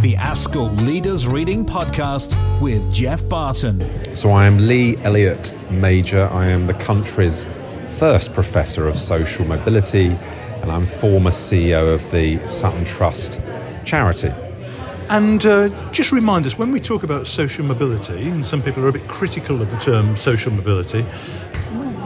the ASCL Leaders Reading Podcast with Geoff Barton. So I am Lee Elliot Major. I am the country's first Professor of Social Mobility, and I'm former CEO of the Sutton Trust charity. And uh, just remind us when we talk about social mobility, and some people are a bit critical of the term social mobility,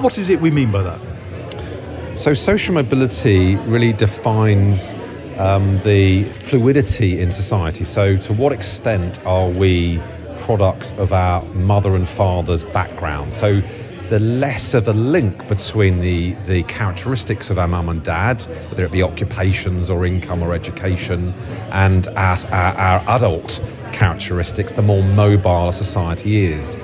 what is it we mean by that? So, social mobility really defines um, the fluidity in society. So, to what extent are we products of our mother and father's background? So, the less of a link between the, the characteristics of our mum and dad, whether it be occupations or income or education, and our, our, our adult characteristics, the more mobile a society is.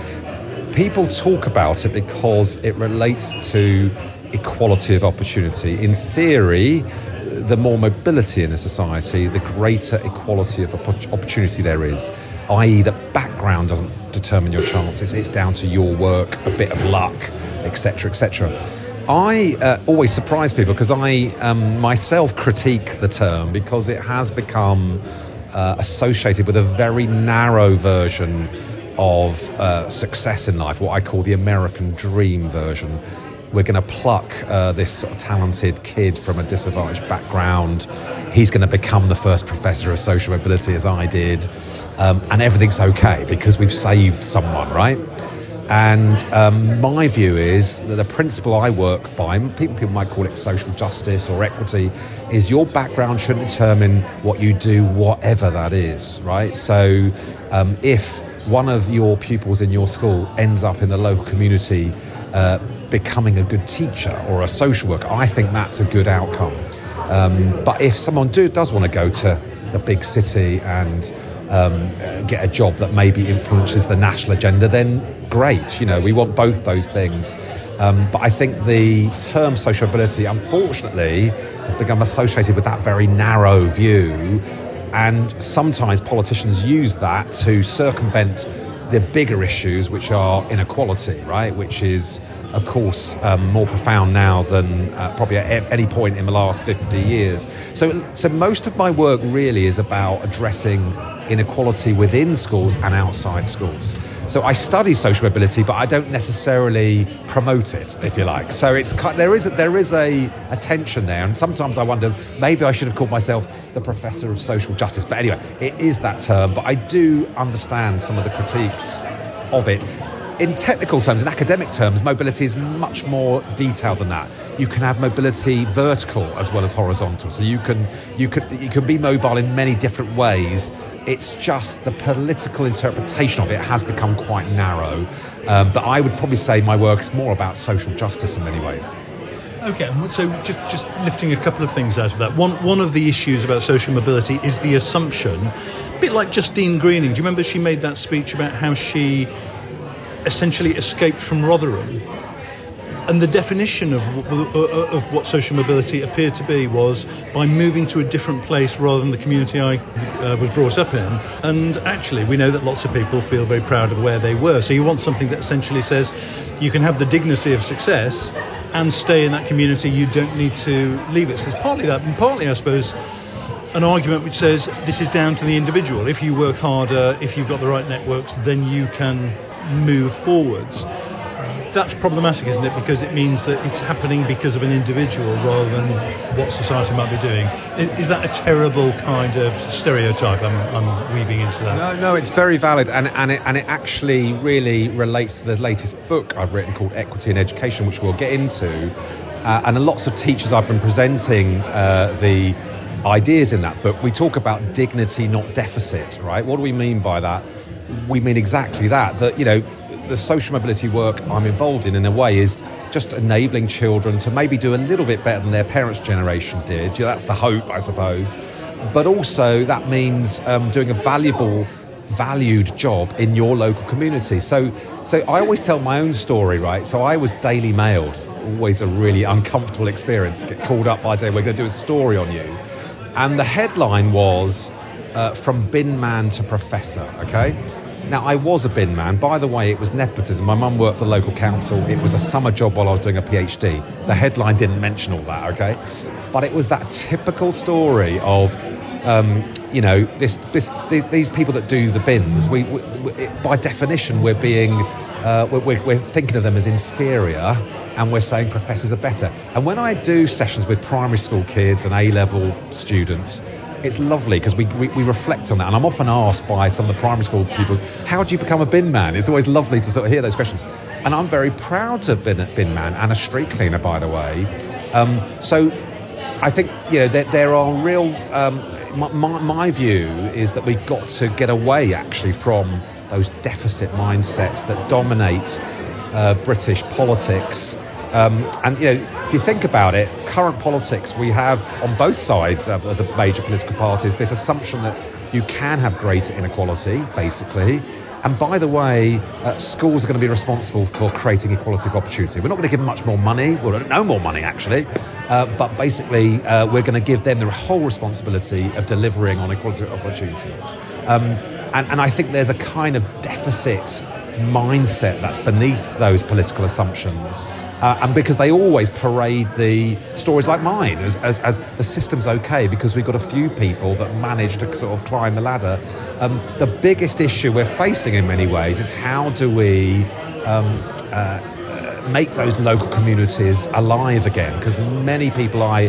People talk about it because it relates to equality of opportunity. In theory, the more mobility in a society, the greater equality of opportunity there is, i.e., that background doesn't determine your chances, it's down to your work, a bit of luck, etc., etc. I uh, always surprise people because I um, myself critique the term because it has become uh, associated with a very narrow version of uh, success in life, what I call the American dream version we're going to pluck uh, this sort of talented kid from a disadvantaged background. He's going to become the first professor of social mobility, as I did, um, and everything's okay because we've saved someone, right? And um, my view is that the principle I work by, people, people might call it social justice or equity, is your background shouldn't determine what you do, whatever that is, right? So um, if one of your pupils in your school ends up in the local community uh, becoming a good teacher or a social worker. I think that's a good outcome. Um, but if someone do, does want to go to the big city and um, get a job that maybe influences the national agenda, then great. You know, we want both those things. Um, but I think the term social mobility, unfortunately, has become associated with that very narrow view. And sometimes politicians use that to circumvent the bigger issues, which are inequality, right? Which is of course, um, more profound now than uh, probably at any point in the last 50 years. So, so most of my work really is about addressing inequality within schools and outside schools. So I study social mobility, but I don't necessarily promote it, if you like. So it's there is a, there is a, a tension there, and sometimes I wonder maybe I should have called myself the professor of social justice. But anyway, it is that term. But I do understand some of the critiques of it in technical terms, in academic terms, mobility is much more detailed than that. You can have mobility vertical as well as horizontal. So you can you can you can be mobile in many different ways. It's just the political interpretation of it has become quite narrow. Um, but I would probably say my work is more about social justice in many ways. Okay, so just, just lifting a couple of things out of that. One, one of the issues about social mobility is the assumption, a bit like Justine Greening. Do you remember she made that speech about how she essentially escaped from Rotherham. And the definition of, of what social mobility appeared to be was by moving to a different place rather than the community I uh, was brought up in. And actually, we know that lots of people feel very proud of where they were. So you want something that essentially says you can have the dignity of success and stay in that community. You don't need to leave it. So there's partly that, and partly, I suppose, an argument which says this is down to the individual. If you work harder, if you've got the right networks, then you can move forwards. That's problematic, isn't it? Because it means that it's happening because of an individual rather than what society might be doing. Is that a terrible kind of stereotype I'm, I'm weaving into that? No, no, it's very valid, and, and, it, and it actually really relates to the latest book I've written called Equity in Education, which we'll get into. Uh, and lots of teachers I've been presenting uh, the ideas in that book. We talk about dignity, not deficit, right? What do we mean by that? we mean exactly that. That, you know, the social mobility work I'm involved in, in a way, is just enabling children to maybe do a little bit better than their parents' generation did. Know, that's the hope, I suppose. But also, that means um, doing a valuable, valued job in your local community. So, so I always tell my own story, right? So I was daily mailed, always a really uncomfortable experience. To get called up by day, we're going to do a story on you. And the headline was uh, From Bin Man to Professor, okay? Now, I was a bin man. By the way, it was nepotism. My mum worked for the local council. It was a summer job while I was doing a PhD. The headline didn't mention all that, okay? But it was that typical story of um, you know, this, this, these, these people that do the bins, we, we, we by definition, we're being, uh, we're, we're thinking of them as inferior and we're saying professors are better. And when I do sessions with primary school kids and A level students, it's lovely because we, we, we, reflect on that. And I'm often asked by some of the primary school pupils, how do you become a bin man? It's always lovely to sort of hear those questions. And I'm very proud to have been a bin man and a street cleaner, by the way. Um, so I think, you know, there, there are real. Um, my, my, view is that we've got to get away actually from those deficit mindsets that dominate uh, British politics. Um, and you know, if you think about it, current politics, we have on both sides of, the major political parties this assumption that you can have greater inequality, basically. And by the way, uh, schools are going to be responsible for creating equality of opportunity. We're not going to give them much more money, well, no more money actually, uh, but basically, uh, we're going to give them the whole responsibility of delivering on equality of opportunity. Um, and, and I think there's a kind of deficit mindset that's beneath those political assumptions. Uh, and because they always parade the stories like mine as, as, as, the system's okay because we've got a few people that manage to sort of climb the ladder. Um, the biggest issue we're facing in many ways is how do we um, uh, make those local communities alive again? Because many people I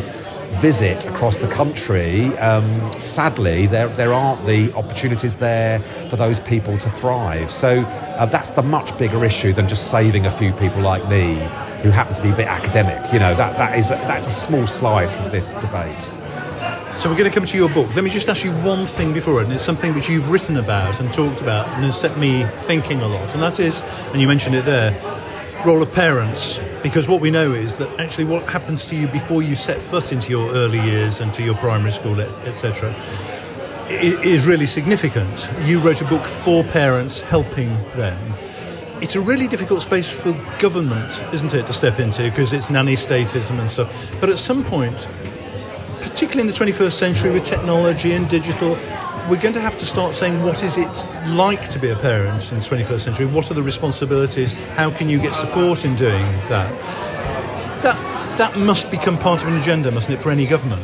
visit across the country, um, sadly, there, there aren't the opportunities there for those people to thrive. So uh, that's the much bigger issue than just saving a few people like me who happen to be a bit academic. You know, that, that is a, that's a small slice of this debate. So we're going to come to your book. Let me just ask you one thing before, and it's something which you've written about and talked about and has set me thinking a lot, and that is, and you mentioned it there, role of parents because what we know is that actually what happens to you before you set foot into your early years and to your primary school etc is really significant you wrote a book for parents helping them it's a really difficult space for government isn't it to step into because it's nanny statism and stuff but at some point particularly in the 21st century with technology and digital we're going to have to start saying what is it like to be a parent in the 21st century? What are the responsibilities? How can you get support in doing that? That that must become part of an agenda, mustn't it, for any government?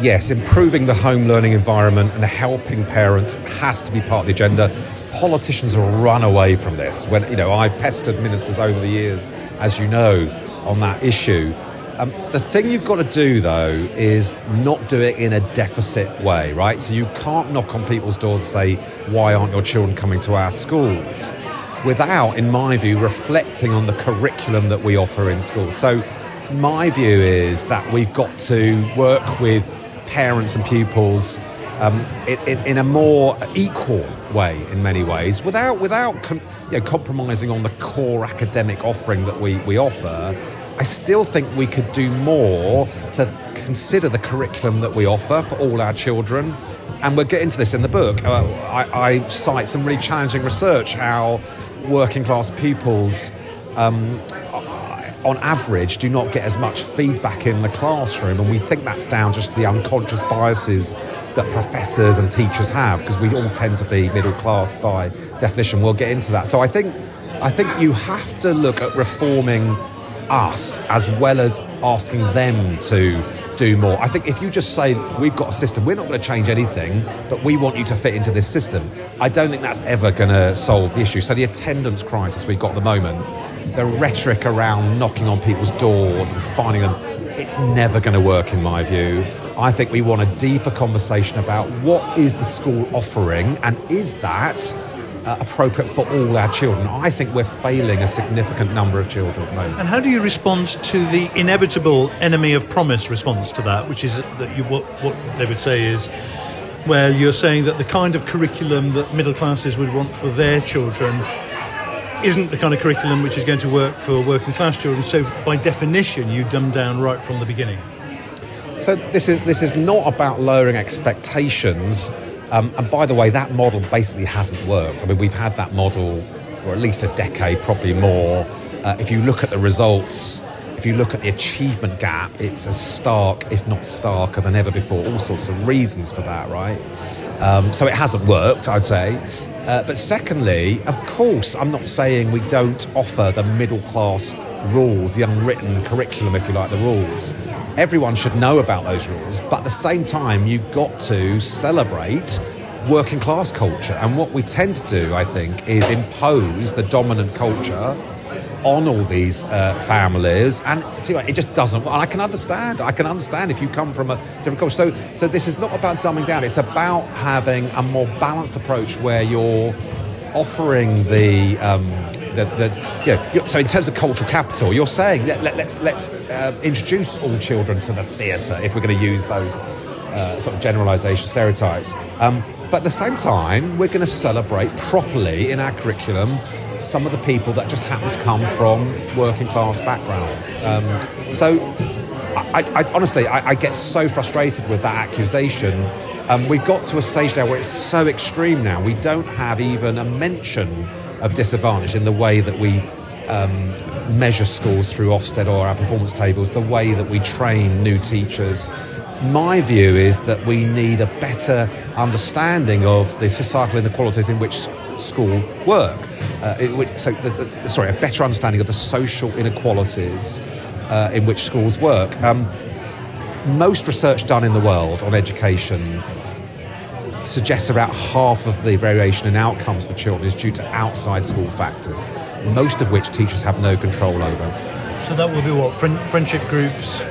Yes, improving the home learning environment and helping parents has to be part of the agenda. Politicians run away from this. When you know, I pestered ministers over the years, as you know, on that issue. Um, the thing you've got to do, though, is not do it in a deficit way, right? So you can't knock on people's doors and say, why aren't your children coming to our schools? Without, in my view, reflecting on the curriculum that we offer in schools. So my view is that we've got to work with parents and pupils um, in, in, a more equal way in many ways, without without com- you know, compromising on the core academic offering that we, we offer, I still think we could do more to consider the curriculum that we offer for all our children. And we'll get into this in the book. Uh, I, I, cite some really challenging research how working class pupils, um, on average, do not get as much feedback in the classroom. And we think that's down just the unconscious biases that professors and teachers have, because we all tend to be middle class by definition. We'll get into that. So I think, I think you have to look at reforming us as well as asking them to do more. I think if you just say, we've got a system, we're not going to change anything, but we want you to fit into this system, I don't think that's ever going to solve the issue. So, the attendance crisis we've got at the moment, the rhetoric around knocking on people's doors and finding them, it's never going to work in my view. I think we want a deeper conversation about what is the school offering and is that uh, appropriate for all our children. I think we're failing a significant number of children at the moment. And how do you respond to the inevitable enemy of promise response to that, which is that you, what, what they would say is, well, you're saying that the kind of curriculum that middle classes would want for their children isn't the kind of curriculum which is going to work for working class children. So, by definition, you dumb down right from the beginning. So this is this is not about lowering expectations um, and by the way, that model basically hasn't worked. I mean, we've had that model for at least a decade, probably more. Uh, if you look at the results, if you look at the achievement gap, it's as stark, if not starker, than ever before. All sorts of reasons for that, right? Um, so it hasn't worked, I'd say. Uh, but secondly, of course, I'm not saying we don't offer the middle class rules, the unwritten curriculum, if you like, the rules. everyone should know about those rules, but at the same time, you've got to celebrate working class culture. And what we tend to do, I think, is impose the dominant culture on all these uh, families, and it just doesn't. And I can understand. I can understand if you come from a different culture. So, so this is not about dumbing down. It's about having a more balanced approach where you're offering the. Um, the, the, yeah, so in terms of cultural capital, you're saying let, us let's, let's uh, introduce all children to the theatre if we're going to use those uh, sort of generalisation stereotypes. Um, but at the same time, we're going to celebrate properly in our curriculum some of the people that just happen to come from working class backgrounds. Um, so, I, I, honestly, I, I, get so frustrated with that accusation. Um, we've got to a stage now where it's so extreme now. We don't have even a mention of disadvantage in the way that we um, measure schools through Ofsted or our performance tables, the way that we train new teachers. My view is that we need a better understanding of the societal inequalities in which school work. Uh, which, so, the, the, sorry, a better understanding of the social inequalities uh, in which schools work. Um, most research done in the world on education suggests about half of the variation in outcomes for children is due to outside school factors, most of which teachers have no control over. So that will be what friendship groups,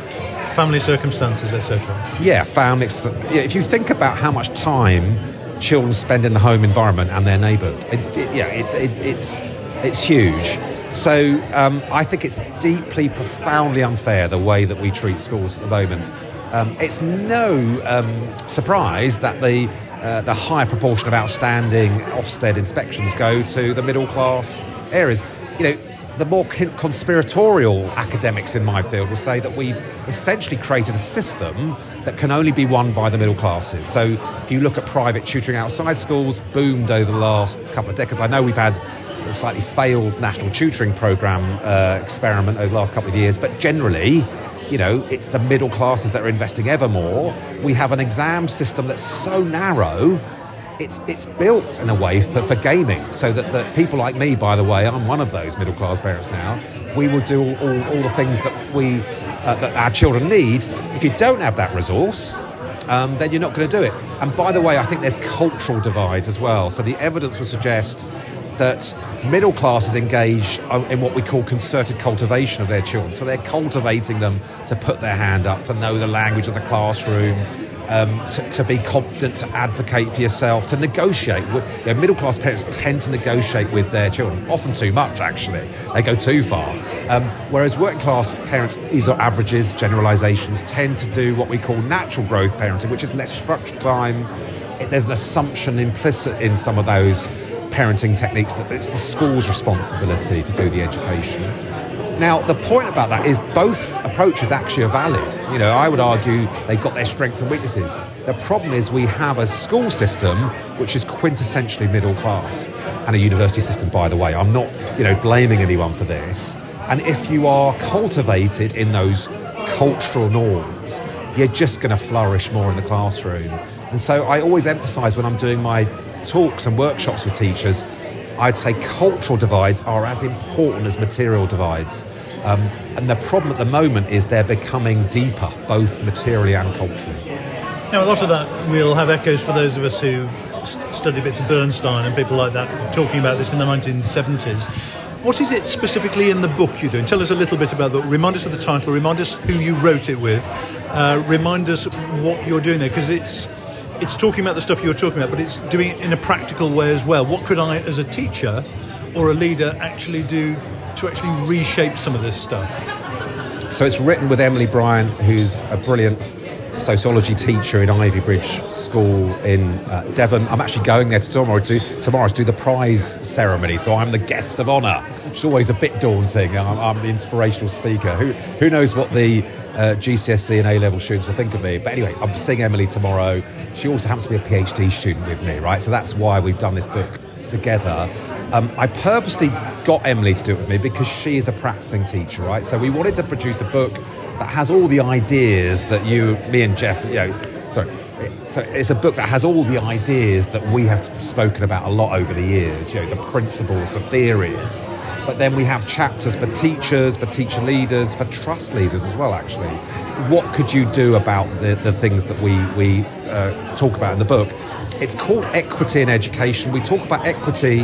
family circumstances, etc. Yeah, family. If you think about how much time children spend in the home environment and their neighbourhood, it, it, yeah, it, it's it's huge. So um, I think it's deeply, profoundly unfair the way that we treat schools at the moment. Um, it's no um, surprise that the uh, the higher proportion of outstanding Ofsted inspections go to the middle class areas. You know, the more conspiratorial academics in my field will say that we've essentially created a system that can only be won by the middle classes. So if you look at private tutoring outside schools, boomed over the last couple of decades. I know we've had a slightly failed national tutoring program uh, experiment over the last couple of years, but generally, you know, it's the middle classes that are investing ever more. We have an exam system that's so narrow. It's, it's built in a way for, for gaming so that, that people like me, by the way, I'm one of those middle class parents now, we will do all, all, all the things that, we, uh, that our children need. If you don't have that resource, um, then you're not going to do it. And by the way, I think there's cultural divides as well. So the evidence would suggest that middle classes engage in what we call concerted cultivation of their children. So they're cultivating them to put their hand up, to know the language of the classroom, um, to, to, be confident, to advocate for yourself, to negotiate. You know, middle class parents tend to negotiate with their children, often too much, actually. They go too far. Um, whereas working class parents, these are averages, generalizations, tend to do what we call natural growth parenting, which is less structured time. There's an assumption implicit in some of those parenting techniques that it's the school's responsibility to do the education. Now, the point about that is both approaches actually are valid. You know, I would argue they've got their strengths and weaknesses. The problem is we have a school system which is quintessentially middle class and a university system, by the way. I'm not, you know, blaming anyone for this. And if you are cultivated in those cultural norms, you're just going to flourish more in the classroom. And so I always emphasize when I'm doing my talks and workshops with teachers, I'd say cultural divides are as important as material divides. Um, and the problem at the moment is they're becoming deeper, both materially and culturally. Now, a lot of that will have echoes for those of us who st- study bits of Bernstein and people like that talking about this in the 1970s. What is it specifically in the book you're doing? Tell us a little bit about the book. Remind us of the title, remind us who you wrote it with, uh, remind us what you're doing there, because it's it's talking about the stuff you're talking about, but it's doing it in a practical way as well. What could I, as a teacher or a leader, actually do to actually reshape some of this stuff? So it's written with Emily Briant, who's a brilliant sociology teacher in Ivybridge School in uh, Devon. I'm actually going there tomorrow to, tomorrow to do the prize ceremony, so I'm the guest of honour. It's always a bit daunting. I'm, I'm the inspirational speaker. Who, who knows what the uh, GCSE and A level students will think of me? But anyway, I'm seeing Emily tomorrow. She also happens to be a PhD student with me, right? So that's why we've done this book together. Um, I purposely got Emily to do it with me because she is a practicing teacher, right? So we wanted to produce a book that has all the ideas that you, me and Geoff, you know, sorry, so it's a book that has all the ideas that we have spoken about a lot over the years, you know, the principles, the theories. But then we have chapters for teachers, for teacher leaders, for trust leaders as well, actually. what could you do about the, the things that we, we uh, talk about in the book. It's called Equity in Education. We talk about equity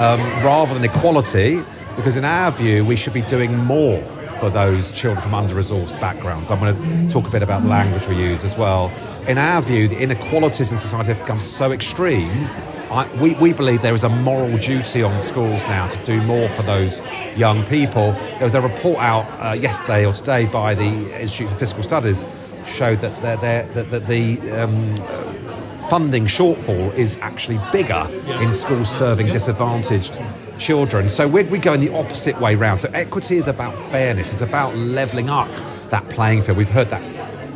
um, rather than equality because, in our view, we should be doing more for those children from under resourced backgrounds. I'm going to talk a bit about language we use as well. In our view, the inequalities in society have become so extreme I, we, we believe there is a moral duty on schools now to do more for those young people. There was a report out uh, yesterday or today by the Institute for Fiscal Studies showed that, they're, they're, that, that the um, funding shortfall is actually bigger in schools serving disadvantaged children. So we're, we go in the opposite way round. So equity is about fairness, it's about levelling up that playing field. We've heard that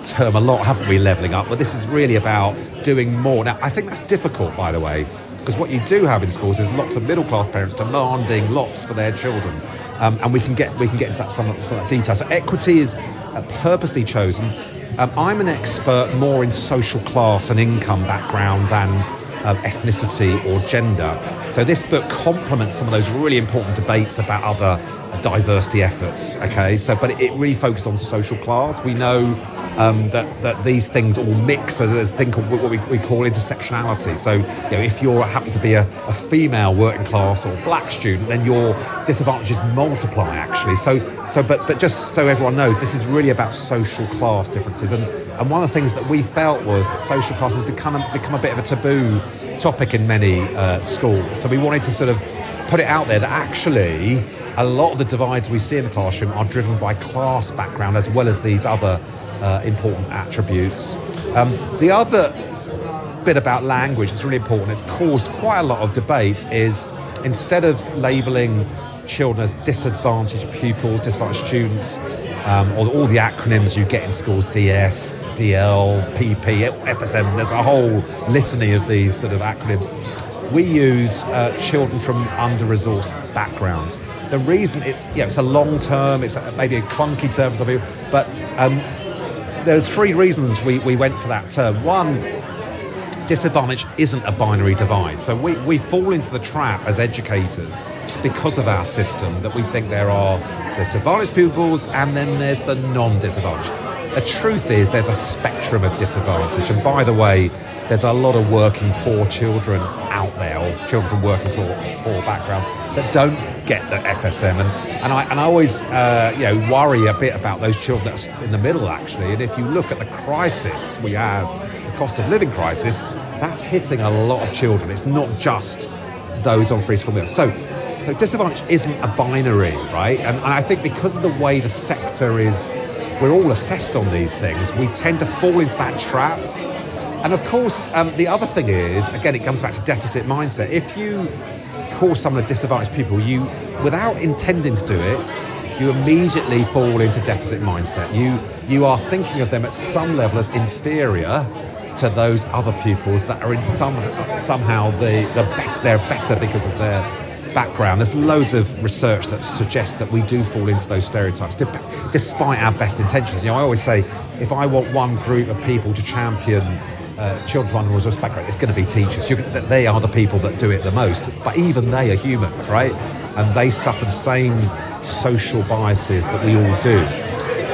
term a lot, haven't we, levelling up? But this is really about doing more. Now, I think that's difficult, by the way, because what you do have in schools is lots of middle class parents demanding lots for their children, um, and we can get we can get into that some, some of that detail. So equity is purposely chosen. Um, I'm an expert more in social class and income background than um, ethnicity or gender. So this book complements some of those really important debates about other diversity efforts. Okay, so but it really focuses on social class. We know um, that that these things all mix. So there's a thing called what we, we call intersectionality. So you know, if you happen to be a, a, female working class or black student, then your disadvantages multiply actually. So so but but just so everyone knows, this is really about social class differences. And and one of the things that we felt was that social class has become become a bit of a taboo topic in many uh, schools. So we wanted to sort of put it out there that actually a lot of the divides we see in the classroom are driven by class background as well as these other uh, important attributes. Um, the other bit about language that's really important, it's caused quite a lot of debate, is instead of labelling children as disadvantaged pupils, disadvantaged students, um, or all the acronyms you get in schools DS, DL, PP, FSM, there's a whole litany of these sort of acronyms. We use uh, children from under resourced backgrounds. The reason it, you know, it's a long term, it's maybe a clunky term for some people, but um, there's three reasons we, we went for that term. One, disadvantage isn't a binary divide. So we, we fall into the trap as educators because of our system that we think there are the disadvantaged pupils and then there's the non disadvantaged. The truth is, there's a spectrum of disadvantage. And by the way, there's a lot of working poor children out there, or children from working poor, poor backgrounds, that don't get the FSM. And, and, I, and I always uh, you know, worry a bit about those children that are in the middle, actually. And if you look at the crisis we have, cost of living crisis, that's hitting a lot of children. It's not just those on free school meals. So so disadvantage isn't a binary, right? And, and I think because of the way the sector is, we're all assessed on these things, we tend to fall into that trap. And of course, um, the other thing is, again, it comes back to deficit mindset. If you call someone a disadvantaged people, you, without intending to do it, you immediately fall into deficit mindset. You, you are thinking of them at some level as inferior to those other pupils that are in some somehow the, the better, they're better because of their background. There's loads of research that suggests that we do fall into those stereotypes, despite our best intentions. You know, I always say, if I want one group of people to champion uh, children from under background, it's going to be teachers. You, they are the people that do it the most. But even they are humans, right? And they suffer the same social biases that we all do.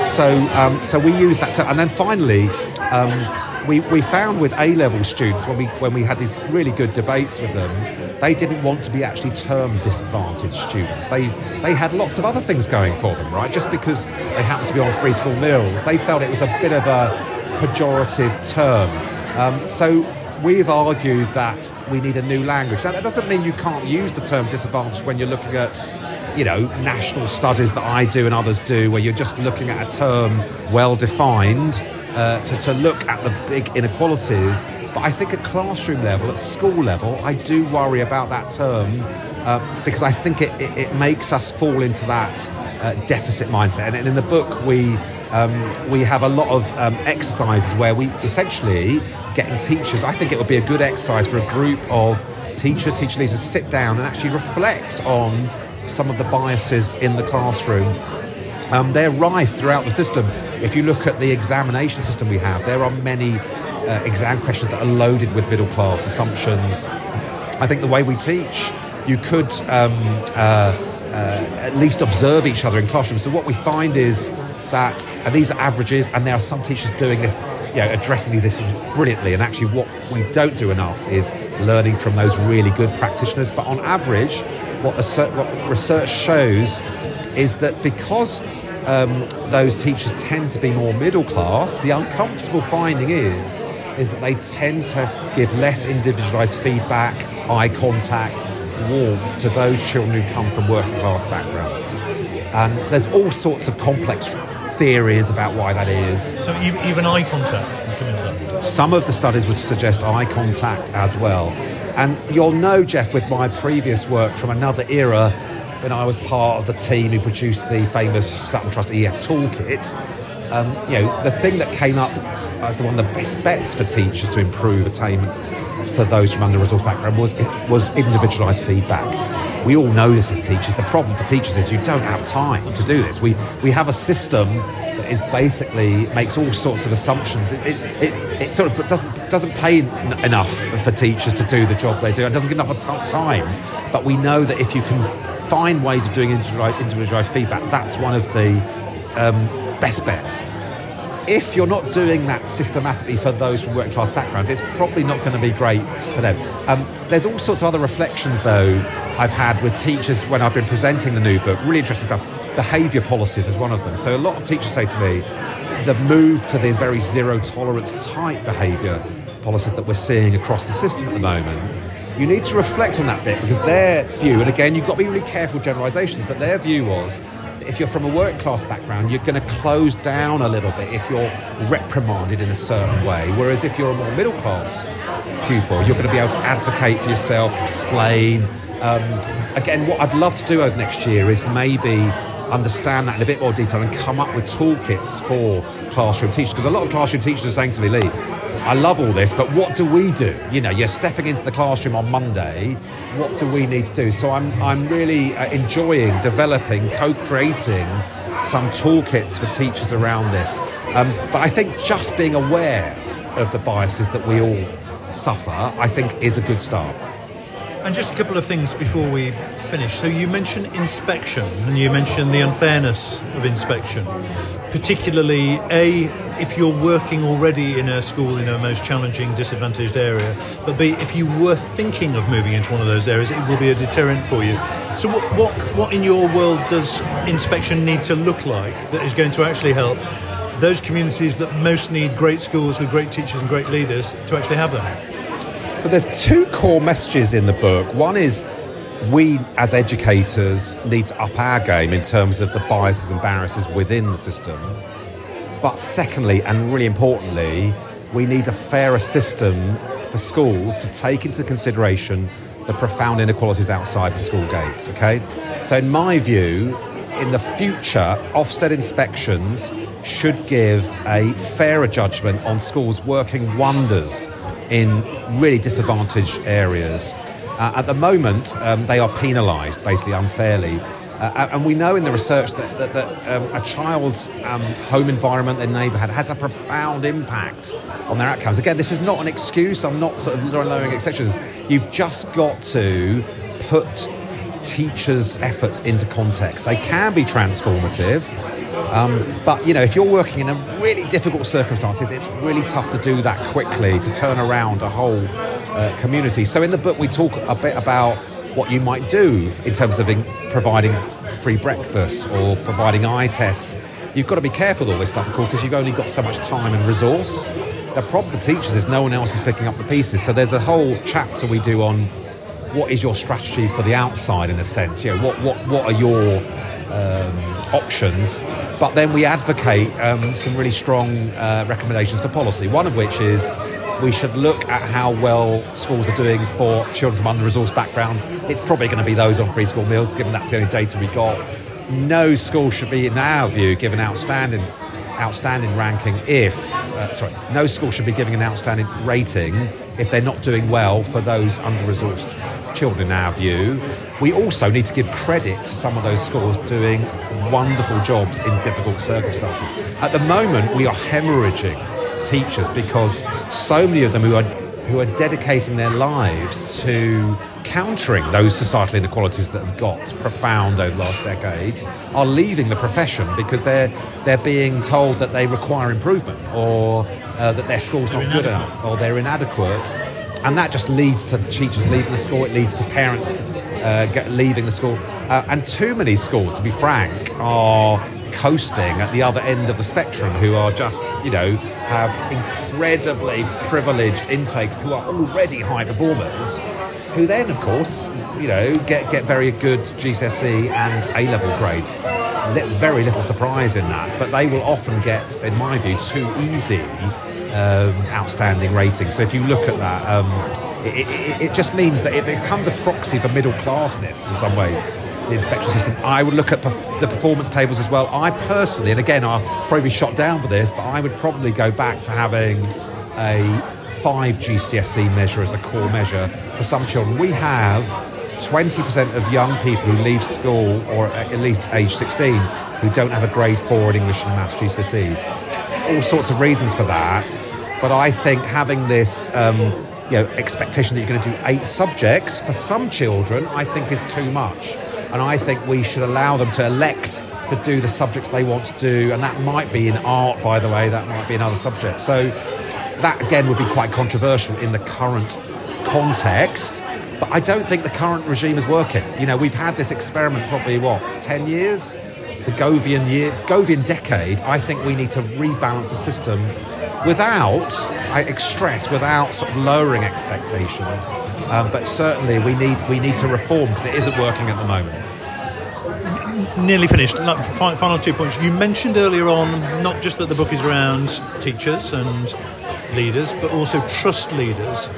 So, um, so we use that. To, and then finally. Um, we, we found with A level students when we when we had these really good debates with them, they didn't want to be actually termed disadvantaged students. They they had lots of other things going for them, right? Just because they happened to be on free school meals, they felt it was a bit of a pejorative term. Um, so we've argued that we need a new language. Now that doesn't mean you can't use the term disadvantaged when you're looking at you know, national studies that I do and others do, where you're just looking at a term well defined uh, to, to look at the big inequalities. But I think at classroom level, at school level, I do worry about that term uh, because I think it, it, it, makes us fall into that uh, deficit mindset. And, and, in the book, we um, we have a lot of um, exercises where we essentially getting teachers. I think it would be a good exercise for a group of teacher teacher leaders to sit down and actually reflect on some of the biases in the classroom. Um, they're rife throughout the system. If you look at the examination system we have, there are many uh, exam questions that are loaded with middle class assumptions. I think the way we teach, you could um, uh, uh, at least observe each other in classrooms. So what we find is that, and these are averages, and there are some teachers doing this, you know, addressing these issues brilliantly. And actually, what we don't do enough is learning from those really good practitioners. But on average, what, research shows is that because um, those teachers tend to be more middle class, the uncomfortable finding is is that they tend to give less individualised feedback, eye contact, warmth to those children who come from working class backgrounds. And there's all sorts of complex theories about why that is. So even eye contact can come into? Some of the studies would suggest eye contact as well. And you'll know, Geoff, with my previous work from another era, when I was part of the team who produced the famous Sutton Trust EF toolkit, um, you know, the thing that came up as one of the best bets for teachers to improve attainment for those from under-resourced background was was individualised feedback. We all know this as teachers. The problem for teachers is you don't have time to do this. We we have a system that is basically makes all sorts of assumptions. It it, it, it sort of doesn't doesn't pay n- enough for teachers to do the job they do. It doesn't give enough time. But we know that if you can find ways of doing individualised feedback, that's one of the um, best bets if you're not doing that systematically for those from working class backgrounds, it's probably not going to be great for them. Um, there's all sorts of other reflections, though, I've had with teachers when I've been presenting the new book. Really interesting stuff. Behaviour policies is one of them. So a lot of teachers say to me, the move to these very zero tolerance type behaviour policies that we're seeing across the system at the moment. You need to reflect on that bit because their view, and again, you've got to be really careful with generalisations, but their view was if you're from a work class background, you're going to close down a little bit if you're reprimanded in a certain way. Whereas if you're a more middle class pupil, you're going to be able to advocate for yourself, explain. Um, again, what I'd love to do over next year is maybe understand that in a bit more detail and come up with toolkits for classroom teachers. Because a lot of classroom teachers are saying to me, Lee, I love all this, but what do we do? You know, you're stepping into the classroom on Monday what do we need to do? So I'm, I'm really uh, enjoying developing, co creating some toolkits for teachers around this. Um, but I think just being aware of the biases that we all suffer, I think, is a good start. And just a couple of things before we finish. So you mentioned inspection and you mentioned the unfairness of inspection, particularly A, if you're working already in a school in a most challenging, disadvantaged area, but B, if you were thinking of moving into one of those areas, it will be a deterrent for you. So what, what, what in your world does inspection need to look like that is going to actually help those communities that most need great schools with great teachers and great leaders to actually have them? So there's two core messages in the book. One is we as educators need to up our game in terms of the biases and barriers within the system. But secondly, and really importantly, we need a fairer system for schools to take into consideration the profound inequalities outside the school gates. Okay? So, in my view, in the future, Ofsted inspections should give a fairer judgment on schools working wonders in really disadvantaged areas. Uh, at the moment, um, they are penalised basically unfairly. Uh, and we know in the research that, that, that um, a child's um, home environment, their neighbourhood, has a profound impact on their outcomes. Again, this is not an excuse. I'm not sort of lowering exceptions. You've just got to put teachers' efforts into context. They can be transformative. Um, but you know, if you're working in a really difficult circumstances, it's really tough to do that quickly to turn around a whole uh, community. So in the book, we talk a bit about what you might do in terms of in providing free breakfast or providing eye tests. You've got to be careful with all this stuff, of course, because you've only got so much time and resource. The problem for teachers is no one else is picking up the pieces. So there's a whole chapter we do on what is your strategy for the outside, in a sense. You know, what what what are your um, options? But then we advocate um, some really strong uh, recommendations for policy. One of which is we should look at how well schools are doing for children from under-resourced backgrounds. It's probably going to be those on free school meals, given that's the only data we got. No school should be, in our view, given outstanding outstanding ranking if uh, sorry, no school should be giving an outstanding rating if they're not doing well for those under-resourced children. In our view, we also need to give credit to some of those schools doing wonderful jobs in difficult circumstances. At the moment, we are hemorrhaging teachers because so many of them who are who are dedicating their lives to countering those societal inequalities that have got profound over the last decade are leaving the profession because they're they're being told that they require improvement or uh, that their school's not good enough or they're inadequate. And that just leads to teachers leaving the school. It leads to parents uh, leaving the school. Uh, and too many schools to be frank are coasting at the other end of the spectrum who are just you know have incredibly privileged intakes who are already high performers who then, of course, you know, get, get very good GCSE and A level grades. Very little surprise in that, but they will often get, in my view, too easy um, outstanding ratings. So if you look at that, um, it, it, it, just means that it becomes a proxy for middle classness in some ways. The inspection system. I would look at the performance tables as well. I personally, and again, I'll probably be shot down for this, but I would probably go back to having a five GCSE measure as a core measure for some children. We have 20% of young people who leave school, or at least age 16, who don't have a grade four in English and Maths GCSEs. All sorts of reasons for that, but I think having this um, you know, expectation that you're going to do eight subjects for some children, I think is too much. And I think we should allow them to elect to do the subjects they want to do, and that might be in art, by the way, that might be another subject. So that again would be quite controversial in the current context. But I don't think the current regime is working. You know, we've had this experiment probably what ten years, the Govian year, Govian decade. I think we need to rebalance the system without, I stress, without sort of lowering expectations. Um, but certainly we need we need to reform because it isn't working at the moment nearly finished. Final two points. You mentioned earlier on not just that the book is around teachers and leaders, but also trust leaders.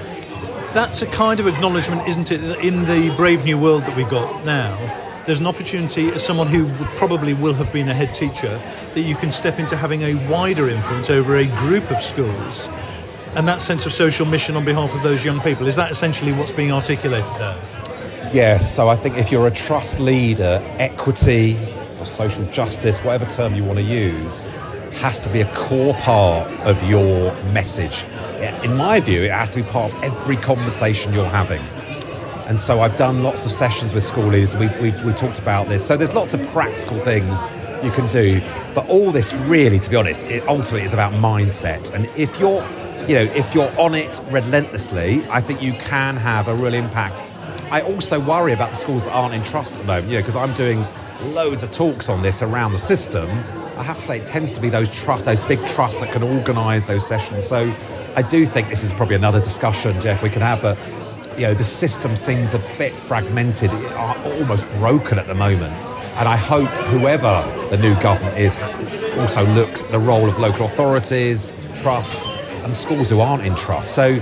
That's a kind of acknowledgement, isn't it, in the brave new world that we've got now? There's an opportunity, as someone who probably will have been a head teacher, that you can step into having a wider influence over a group of schools. And that sense of social mission on behalf of those young people, is that essentially what's being articulated there? Yes, so I think if you're a trust leader, equity or social justice, whatever term you want to use, has to be a core part of your message. In my view, it has to be part of every conversation you're having. And so I've done lots of sessions with school leaders, we've, we've, we've talked about this. So there's lots of practical things you can do. But all this really, to be honest, it ultimately is about mindset. And if you're, you know, if you're on it relentlessly, I think you can have a real impact. I also worry about the schools that aren't in trust at the moment, you know, because I'm doing loads of talks on this around the system I have to say, it tends to be those trust, those big trusts that can organise those sessions. So I do think this is probably another discussion, Geoff, we can have, but you know, the system seems a bit fragmented, almost broken at the moment. And I hope whoever the new government is also looks at the role of local authorities, trusts, and schools who aren't in trust. So,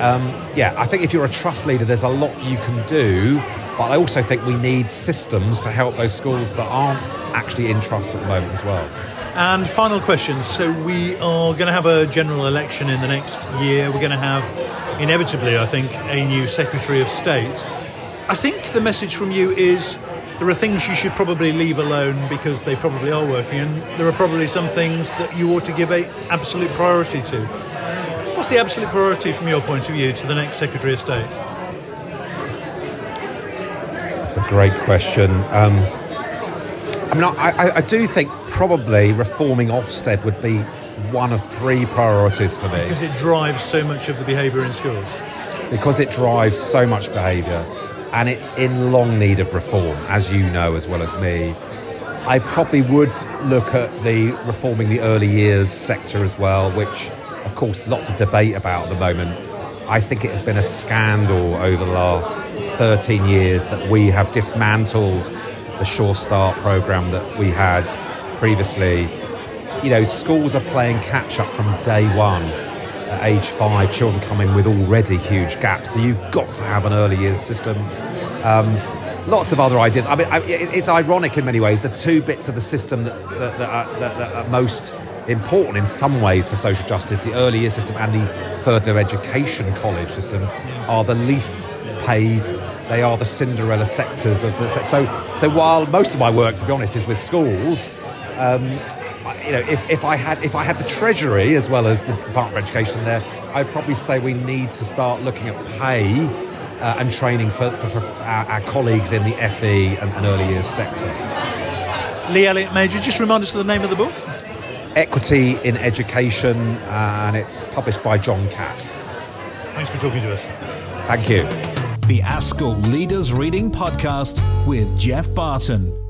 um, yeah, I think if you're a trust leader, there's a lot you can do. But I also think we need systems to help those schools that aren't actually in trust at the moment as well. And final question. So we are going to have a general election in the next year. We're going to have, inevitably, I think, a new Secretary of State. I think the message from you is there are things you should probably leave alone because they probably are working, and there are probably some things that you ought to give a absolute priority to. What's the absolute priority from your point of view to the next Secretary of State? That's a great question. Um, I mean, I, I, do think probably reforming Ofsted would be one of three priorities for me. Because it drives so much of the behaviour in schools. Because it drives so much behaviour and it's in long need of reform, as you know as well as me. I probably would look at the reforming the early years sector as well, which, of course, lots of debate about at the moment. I think it has been a scandal over the last 13 years that we have dismantled the Sure Start program that we had previously. You know, schools are playing catch up from day one. At age five, children come in with already huge gaps. So you've got to have an early years system. Um, lots of other ideas. I mean, it's ironic in many ways. The two bits of the system that, that, that, are, that, are, most important in some ways for social justice, the early years system and the further education college system, are the least paid they are the Cinderella sectors of the. So, so while most of my work, to be honest, is with schools, um, you know, if, if I had if I had the Treasury as well as the Department of Education there, I'd probably say we need to start looking at pay uh, and training for, for our, our, colleagues in the FE and, and early years sector. Lee Elliot Major, just remind us of the name of the book. Equity in Education, and it's published by John Catt. Thanks for talking to us. Thank you. The ASCL Leaders Reading Podcast with Geoff Barton.